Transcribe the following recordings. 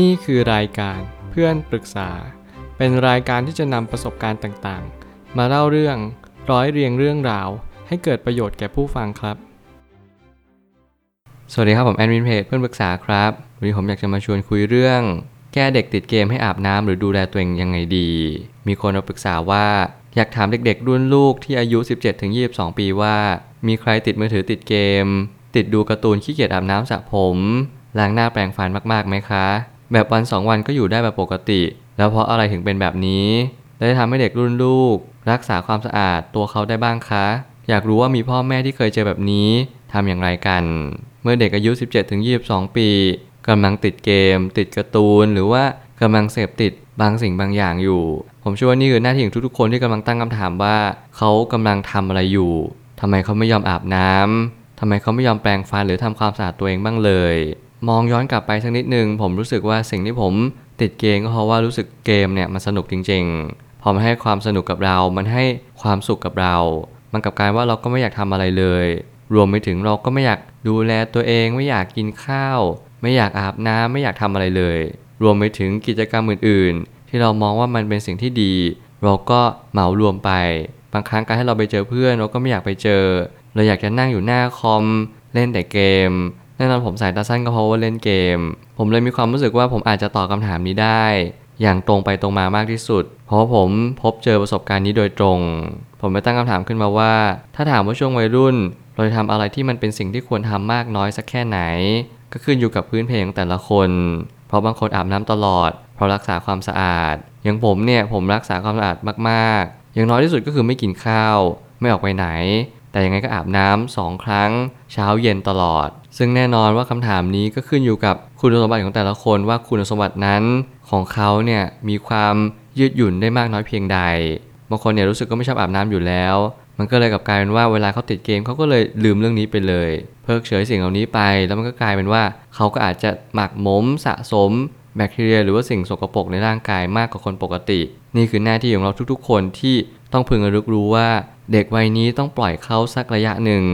นี่คือรายการเพื่อนปรึกษา เป็นรายการที่จะนำประสบการณ์ต่างๆ มาเล่าเรื่องร้อยเรียงเรื่องราว ให้เกิดประโยชน์แก่ผู้ฟังครับ สวัสดีครับผมแอดมินเพจเพื่อนปรึกษาครับ วันนี้ผมอยากจะมาชวนคุยเรื่อง แก้เด็กติดเกมให้อาบน้ำหรือดูแลตัวเองยังไงดี มีคนมาปรึกษาว่าอยากถามเด็กๆ รุ่นลูกที่อายุ 17-22 ปีว่า มีใครติดมือถือติดเกม ติดดูการ์ตูนขี้เกียจอาบน้ำสระผมล้างหน้าแปรงฟันมากๆไหมคะ แบบวันสองวันก็อยู่ได้แบบปกติ แล้วเพราะอะไรถึงเป็นแบบนี้และจะทำให้เด็กรุ่นลูก รักษาความสะอาดตัวเขาได้บ้างคะ อยากรู้ว่ามีพ่อแม่ที่เคยเจอแบบนี้ทำอย่างไรกัน เมื่อเด็กอายุ 17-22 ปีกำลังติดเกม ติดการ์ตูน หรือว่ากำลังเสพติดบางสิ่งบางอย่างอยู่ ผมเชื่อว่านี่คือหน้าที่ของทุกๆ คนที่กำลังตั้งคำถามว่า เขากำลังทำอะไรอยู่ทำไมเขาไม่ยอมอาบน้ำทำไมเขาไม่ยอมแปรงฟันหรือทำความสะอาดตัวเองบ้างเลย มองย้อนกลับไปสักนิดนึง ผมรู้สึกว่าสิ่งที่ผมติดเกมก็เพราะว่ารู้สึกเกมเนี่ยมันสนุกจริง ๆ พอมันให้ความสนุกกับเรา มันให้ความสุขกับเรา มันกับกายว่าเราก็ไม่อยากทำอะไรเลย รวมไปถึงเราก็ไม่อยากดูแลตัวเอง ไม่อยากกินข้าว ไม่อยากอาบน้ำไม่อยากทำอะไรเลย รวมไปถึงกิจกรรมอื่น ๆ ที่เรามองว่ามันเป็นสิ่งที่ดี เราก็เหมารวมไป บางครั้งการให้เราไปเจอเพื่อน เราก็ไม่อยากไปเจอ เราอยากจะนั่งอยู่หน้าคอมเล่นแต่เกม น่นอนผมสายตาสั้นก็เพราะว่าเล่นเกม ผมเลยมีความรู้สึกว่าผมอาจจะตอบคำถามนี้ได้ อย่างตรงไปตรงมามากที่สุด เพราะผมพบเจอประสบการณ์นี้โดยตรง ผมไปตั้งคำถามขึ้นมาว่า ถ้าถามว่าช่วงวัยรุ่น เราจะทำอะไรที่มันเป็นสิ่งที่ควรทำมากน้อยสักแค่ไหน ก็ขึ้นอยู่กับพื้นเพของแต่ละคน เพราะบางคนอาบน้ำตลอด เพราะรักษาความสะอาด อย่างผมเนี่ยผมรักษาความสะอาดมากๆ อย่างน้อยที่สุดก็คือไม่กินข้าว ไม่ออกไปไหน แต่ยังไงก็อาบน้ำสองครั้งเช้าเย็นตลอด ซึ่งแน่นอนว่าคำถามนี้ก็ขึ้นอยู่กับคุณสมบัติของแต่ละคนว่าคุณสมบัตินั้นของเขาเนี่ยมีความยืดหยุ่นได้มากน้อยเพียงใด บางคนเนี่ยรู้สึกก็ไม่ชอบอาบน้ำอยู่แล้ว มันก็เลยกลับกลายเป็นว่าเวลาเขาติดเกมเขาก็เลยลืมเรื่องนี้ไปเลย เพิกเฉยสิ่งเหล่านี้ไป แล้วมันก็กลายเป็นว่าเขาก็อาจจะหมักหมมสะสมแบคทีเรีย หรือว่าสิ่งสกปรกในร่างกายมากกว่าคนปกติ นี่คือหน้าที่ของเราทุกๆ คนที่ต้องพึงระลึกรู้ว่า เด็กวัยนี้ต้องปล่อยเขาสักระยะหนึ่ง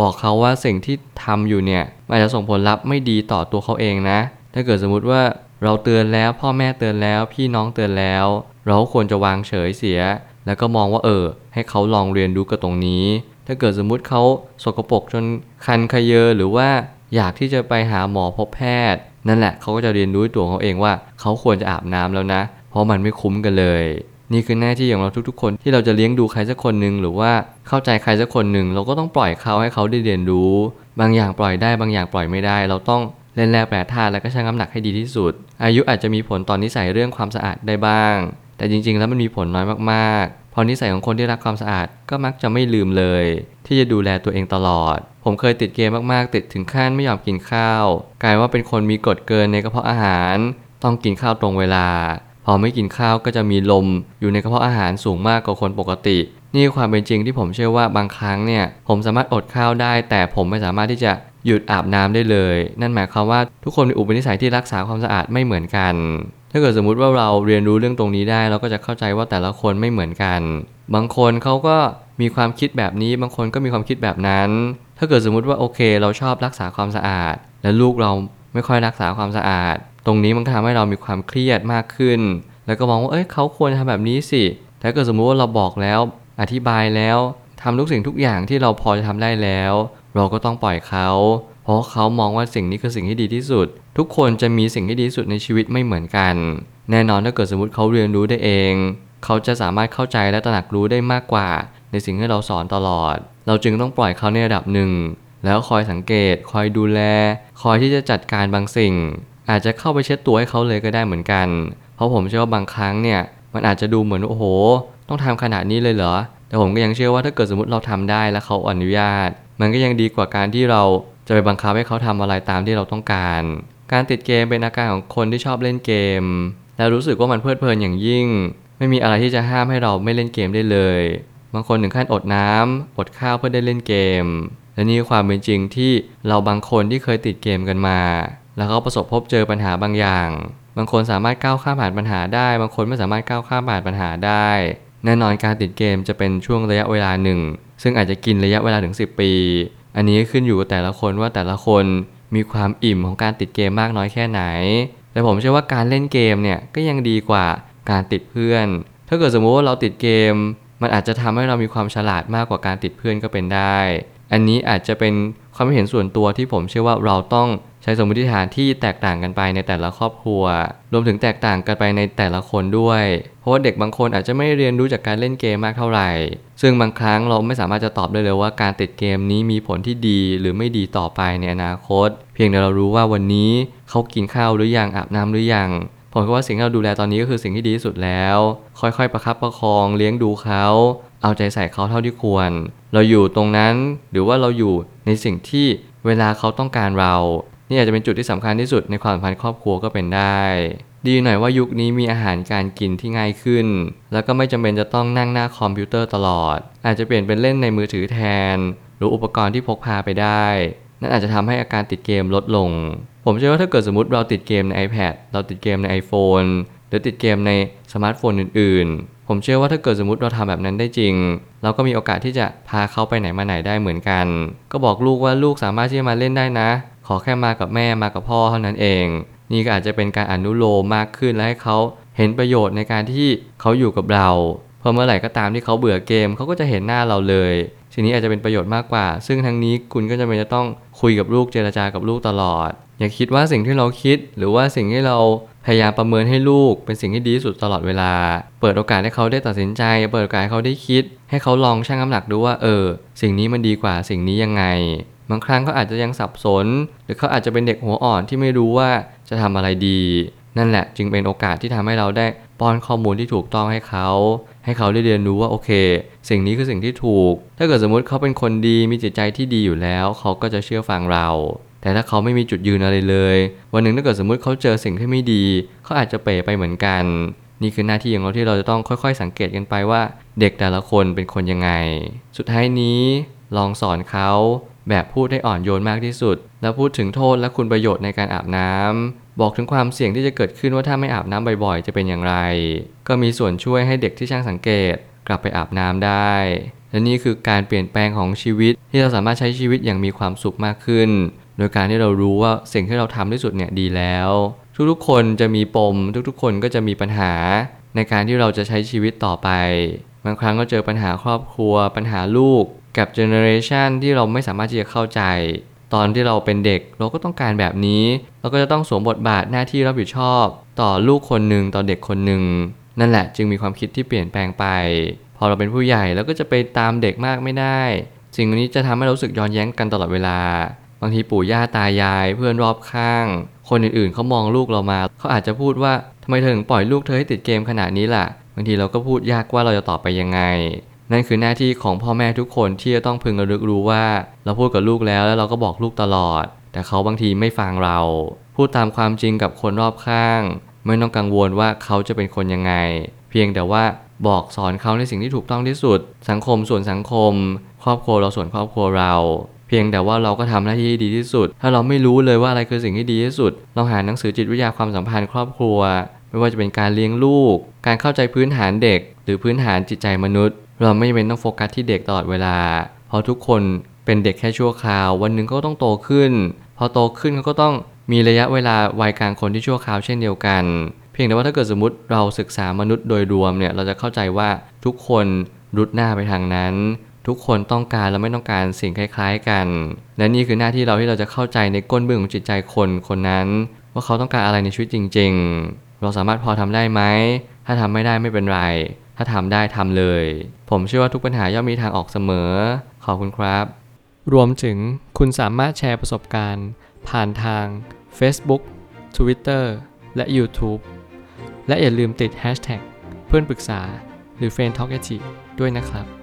บอกเขาว่าสิ่งที่ทำอยู่เนี่ยมันอาจจะส่งผลลัพธ์ไม่ดีต่อตัวเขาเองนะ ถ้าเกิดสมมุติว่าเราเตือนแล้วพ่อแม่เตือนแล้วพี่น้องเตือนแล้ว เราควรจะวางเฉยเสีย แล้วก็มองว่าเออ ให้เขาลองเรียนรู้กับตรงนี้ ถ้าเกิดสมมุติเขาสกปรกจนคันขยเยอหรือว่าอยากที่จะไปหาหมอพบแพทย์ นั่นแหละเขาก็จะเรียนรู้ตัวเขาเองว่า เขาควรจะอาบน้ำแล้วนะ เพราะมันไม่คุ้มกันเลย นี่คือหน้าที่ของเราทุกๆ คนที่เราจะเลี้ยงดูใครสักคนหนึ่งหรือว่าเข้าใจใครสักคนหนึ่งเราก็ต้องปล่อยเขาให้เขาได้เรียนรู้ บางอย่างปล่อยได้บางอย่างปล่อยไม่ได้ เราต้องเล่นแร่แปรธาตุแล้วก็ชั่งน้ำหนักให้ดีที่สุด อายุอาจจะมีผลตอนนิสัยเรื่องความสะอาดได้บ้าง แต่จริง ๆ แล้วมันมีผลน้อยมากๆพราะนิสัยของคนที่รักความสะอาดก็มักจะไม่ลืมเลย ที่จะดูแลตัวเองตลอด ผมเคยติดเกมมากๆ ติดถึงขั้นไม่ยอมกินข้าว กลายว่าเป็นคนมีกรดเกินในกระเพาะอาหาร ต้องกินข้าวตรงเวลา พอไม่กินข้าวก็จะมีลมอยู่ในกระเพาะอาหารสูงมากกว่าคนปกติ นี่ความเป็นจริงที่ผมเชื่อว่าบางครั้งเนี่ย ผมสามารถอดข้าวได้ แต่ผมไม่สามารถที่จะหยุดอาบน้ำได้เลย นั่นหมายความว่าทุกคนมีอุปนิสัยที่รักษาความสะอาดไม่เหมือนกัน ถ้าเกิดสมมุติว่าเราเรียนรู้เรื่องตรงนี้ได้เราก็จะเข้าใจว่าแต่ละคนไม่เหมือนกัน บางคนเขาก็มีความคิดแบบนี้ บางคนก็มีความคิดแบบนั้น ถ้าเกิดสมมุติว่าโอเค เราชอบรักษาความสะอาด และลูกเราไม่ค่อยรักษาความสะอาด ตรงนี้มันก็ทำให้เรามีความเครียดมากขึ้น แล้วก็มองว่าเอ้ยเขาควรทำแบบนี้สิแต่ถ้าเกิดสมมุติว่าเราบอกแล้วอธิบายแล้วทำทุกสิ่งทุกอย่างที่เราพอจะทำได้แล้ว เราก็ต้องปล่อยเขา เพราะเขามองว่าสิ่งนี้คือสิ่งที่ดีที่สุด ทุกคนจะมีสิ่งที่ดีที่สุดในชีวิตไม่เหมือนกัน แน่นอนถ้าเกิดสมมติเขาเรียนรู้ได้เอง เขาจะสามารถเข้าใจและตระหนักรู้ได้มากกว่า ในสิ่งที่เราสอนตลอด เราจึงต้องปล่อยเขาในระดับหนึ่ง แล้วคอยสังเกต คอยดูแล คอยที่จะจัดการบางสิ่ง อาจจะเข้าไปเช็ดตัวให้เขาเลยก็ได้เหมือนกัน เพราะผมเชื่อว่าบางครั้งเนี่ยมันอาจจะดูเหมือนโอ้โห ต้องทำขนาดนี้เลยเหรอ แต่ผมก็ยังเชื่อว่าถ้าเกิดสมมติเราทำได้และเขาอนุญาต มันก็ยังดีกว่าการที่เราจะไปบังคับให้เขาทำอะไรตามที่เราต้องการ การติดเกมเป็นอาการของคนที่ชอบเล่นเกม แล้วรู้สึกว่ามันเพลิดเพลินอย่างยิ่ง ไม่มีอะไรที่จะห้ามให้เราไม่เล่นเกมได้เลย บางคนถึงขั้นอดน้ำอดข้าวเพื่อได้เล่นเกม และนี่คือความเป็นจริงที่เราบางคนที่เคยติดเกมกันมา แล้วก็ประสบพบเจอปัญหาบางอย่าง บางคนสามารถก้าวข้ามผ่านปัญหาได้ บางคนไม่สามารถก้าวข้ามผ่านปัญหาได้ แน่นอนการติดเกมจะเป็นช่วงระยะเวลาหนึ่ง ซึ่งอาจจะกินระยะเวลาถึง 10 ปี อันนี้ขึ้นอยู่กับแต่ละคนว่าแต่ละคนมีความอิ่มของการติดเกมมากน้อยแค่ไหน แต่ผมเชื่อว่าการเล่นเกมเนี่ยก็ยังดีกว่าการติดเพื่อน ถ้าเกิดสมมติว่าเราติดเกม มันอาจจะทำให้เรามีความฉลาดมากกว่าการติดเพื่อนก็เป็นได้ อันนี้อาจจะเป็นความเห็นส่วนตัวที่ผมเชื่อว่าเราต้องใช้สมมติฐานที่แตกต่างกันไปในแต่ละครอบครัว รวมถึงแตกต่างกันไปในแต่ละคนด้วย เพราะว่าเด็กบางคนอาจจะไม่เรียนรู้จากการเล่นเกมมากเท่าไหร่ ซึ่งบางครั้งเราไม่สามารถจะตอบได้เลยว่าการติดเกมนี้มีผลที่ดีหรือไม่ดีต่อไปในอนาคต เพียงแต่เรารู้ว่าวันนี้เขากินข้าวหรือยังอาบน้ำหรือยังผมคิดว่าสิ่งที่เราดูแลตอนนี้ก็คือสิ่งที่ดีที่สุดแล้ว ค่อยๆ ประคับประคองเลี้ยงดูเขา เอาใจใส่เขาเท่าที่ควร เราอยู่ตรงนั้นหรือว่าเราอยู่ในสิ่งที่เวลาเขาต้องการเรา นี่อาจจะเป็นจุดที่สำคัญที่สุดในความสัมพันธ์ครอบครัวก็เป็นได้ ดีหน่อยว่ายุคนี้มีอาหารการกินที่ง่ายขึ้น แล้วก็ไม่จำเป็นจะต้องนั่งหน้าคอมพิวเตอร์ตลอด อาจจะเปลี่ยนเป็นเล่นในมือถือแทน หรืออุปกรณ์ที่พกพาไปได้ นั่นอาจจะทำให้อาการติดเกมลดลง ผมเชื่อว่าถ้าเกิดสมมติเราติดเกมใน iPad เราติดเกมใน iPhone หรือติดเกมในสมาร์ทโฟนอื่น ผมเชื่อว่าถ้าเกิดสมมติเราทำแบบนั้นได้จริง เราก็มีโอกาสที่จะพาเขาไปไหนมาไหนได้เหมือนกัน ก็บอกลูกว่าลูกสามารถที่จะมาเล่นได้นะ ขอแค่มากับแม่มากับพ่อเท่านั้นเอง นี่ก็อาจจะเป็นการอนุโลมมากขึ้นและให้เขาเห็นประโยชน์ในการที่เขาอยู่กับเราเพอเมื่อไหร่ก็ตามที่เขาเบื่อเกมเขาก็จะเห็นหน้าเราเลย ทีนี้อาจจะเป็นประโยชน์มากกว่า ซึ่งทั้งนี้คุณก็จะเป็นจะต้องคุยกับลูกเจรจากับลูกตลอด อย่าคิดว่าสิ่งที่เราคิด หรือว่าสิ่งที่เรา พยายามประเมินให้ลูกเป็นสิ่งที่ดีที่สุดตลอดเวลา เปิดโอกาสให้เขาได้ตัดสินใจ เปิดโอกาสให้เขาได้คิด ให้เขาลองชั่งน้ำหนักดูว่าเออ สิ่งนี้มันดีกว่าสิ่งนี้ยังไง บางครั้งเขาอาจจะยังสับสน หรือเขาอาจจะเป็นเด็กหัวอ่อนที่ไม่รู้ว่าจะทำอะไรดี นั่นแหละจึงเป็นโอกาสที่ทำให้เราได้ป้อนข้อมูลที่ถูกต้องให้เขา ให้เขาได้เรียนรู้ว่าโอเค สิ่งนี้คือสิ่งที่ถูก ถ้าเกิดสมมุติเขาเป็นคนดีมีจิตใจที่ดีอยู่แล้ว เขาก็จะเชื่อฟังเรา แต่ถ้าเขาไม่มีจุดยืนอะไรเลย วันหนึ่งถ้าเกิดสมมุติเขาเจอสิ่งที่ไม่ดี เขาอาจจะเป๋ไปเหมือนกัน นี่คือหน้าที่ของเราที่เราจะต้องค่อยๆ สังเกตกันไปว่าเด็กแต่ละคนเป็นคนยังไง สุดท้ายนี้ลองสอนเขาแบบพูดให้อ่อนโยนมากที่สุด แล้วพูดถึงโทษและคุณประโยชน์ในการอาบน้ำบอกถึงความเสี่ยงที่จะเกิดขึ้นว่าถ้าไม่อาบน้ำบ่อยๆ จะเป็นอย่างไร ก็มีส่วนช่วยให้เด็กที่ช่างสังเกต กลับไปอาบน้ำได้ และนี่คือการเปลี่ยนแปลงของชีวิตที่เราสามารถใช้ชีวิตอย่างมีความสุขมากขึ้น โดยการที่เรารู้ว่าสิ่งที่เราทำที่สุดเนี่ยดีแล้ว ทุกๆ คนจะมีปม ทุกๆ คนก็จะมีปัญหา ในการที่เราจะใช้ชีวิตต่อไปบางครั้งก็เจอปัญหาครอบครัว ปัญหาลูกกับเจเนอเรชันที่เราไม่สามารถที่จะเข้าใจ ตอนที่เราเป็นเด็กเราก็ต้องการแบบนี้ เราก็จะต้องสวมบทบาทหน้าที่รับผิดชอบ ต่อลูกคนหนึ่งต่อเด็กคนหนึ่งนั่นแหละจึงมีความคิดที่เปลี่ยนแปลงไป พอเราเป็นผู้ใหญ่เราก็จะไปตามเด็กมากไม่ได้ สิ่งนี้จะทำให้เราสึกย้อนแย้งกันตลอดเวลา บางทีปู่ย่าตายายเพื่อนรอบข้าง คนอื่นๆเขามองลูกเรามา เขาอาจจะพูดว่าทำไมเธอถึงปล่อยลูกเธอให้ติดเกมขนาดนี้ล่ะ บางทีเราก็พูดยากว่าเราจะตอบไปยังไง นั่นคือหน้าที่ของพ่อแม่ทุกคนที่จะต้องพึงระลึกรู้ว่า เราพูดกับลูกแล้วแล้วเราก็บอกลูกตลอด แต่เขาบางทีไม่ฟังเรา พูดตามความจริงกับคนรอบข้าง ไม่ต้องกังวลว่าเขาจะเป็นคนยังไง เพียงแต่ว่าบอกสอนเขาในสิ่งที่ถูกต้องที่สุด สังคมส่วนสังคม ครอบครัวเราส่วนครอบครัวเรา เพียงแต่ว่าเราก็ทำหน้าที่ที่ดีที่สุด ถ้าเราไม่รู้เลยว่าอะไรคือสิ่งที่ดีที่สุด เราหาหนังสือจิตวิทยาความสัมพันธ์ครอบครัว ไม่ว่าจะเป็นการเลี้ยงลูก การเข้าใจพื้นฐานเด็ก หรือพื้นฐานจิตใจมนุษย์ เราไม่จำเป็นต้องโฟกัสที่เด็กตลอดเวลา เพราะทุกคนเป็นเด็กแค่ชั่วคราว วันหนึ่งก็ต้องโตขึ้น พอโตขึ้นเขาก็ต้องมีระยะเวลาวัยกลางคนที่ชั่วคราวเช่นเดียวกัน เพียงแต่ว่าถ้าเกิดสมมติเราศึกษามนุษย์โดยรวมเนี่ยเราจะเข้าใจว่าทุกคนรุดหน้าไปทางนั้น ทุกคนต้องการและไม่ต้องการสิ่งคล้ายๆกัน และนี่คือหน้าที่เราที่เราจะเข้าใจในก้นเบื้องของจิตใจคนคนนั้น ว่าเขาต้องการอะไรในชีวิตจริง ๆ เราสามารถพอทำได้ไหม ถ้าทำไม่ได้ไม่เป็นไร ถ้าทำได้ทำเลย ผมเชื่อว่าทุกปัญหาย่อมมีทางออกเสมอ ขอบคุณครับ รวมถึงคุณสามารถแชร์ประสบการณ์ ผ่านทาง Facebook Twitter และ YouTube และอย่าลืมติด Hashtag เพื่อนปรึกษาหรือ f r ร e n d t a l k ด้วยนะครับ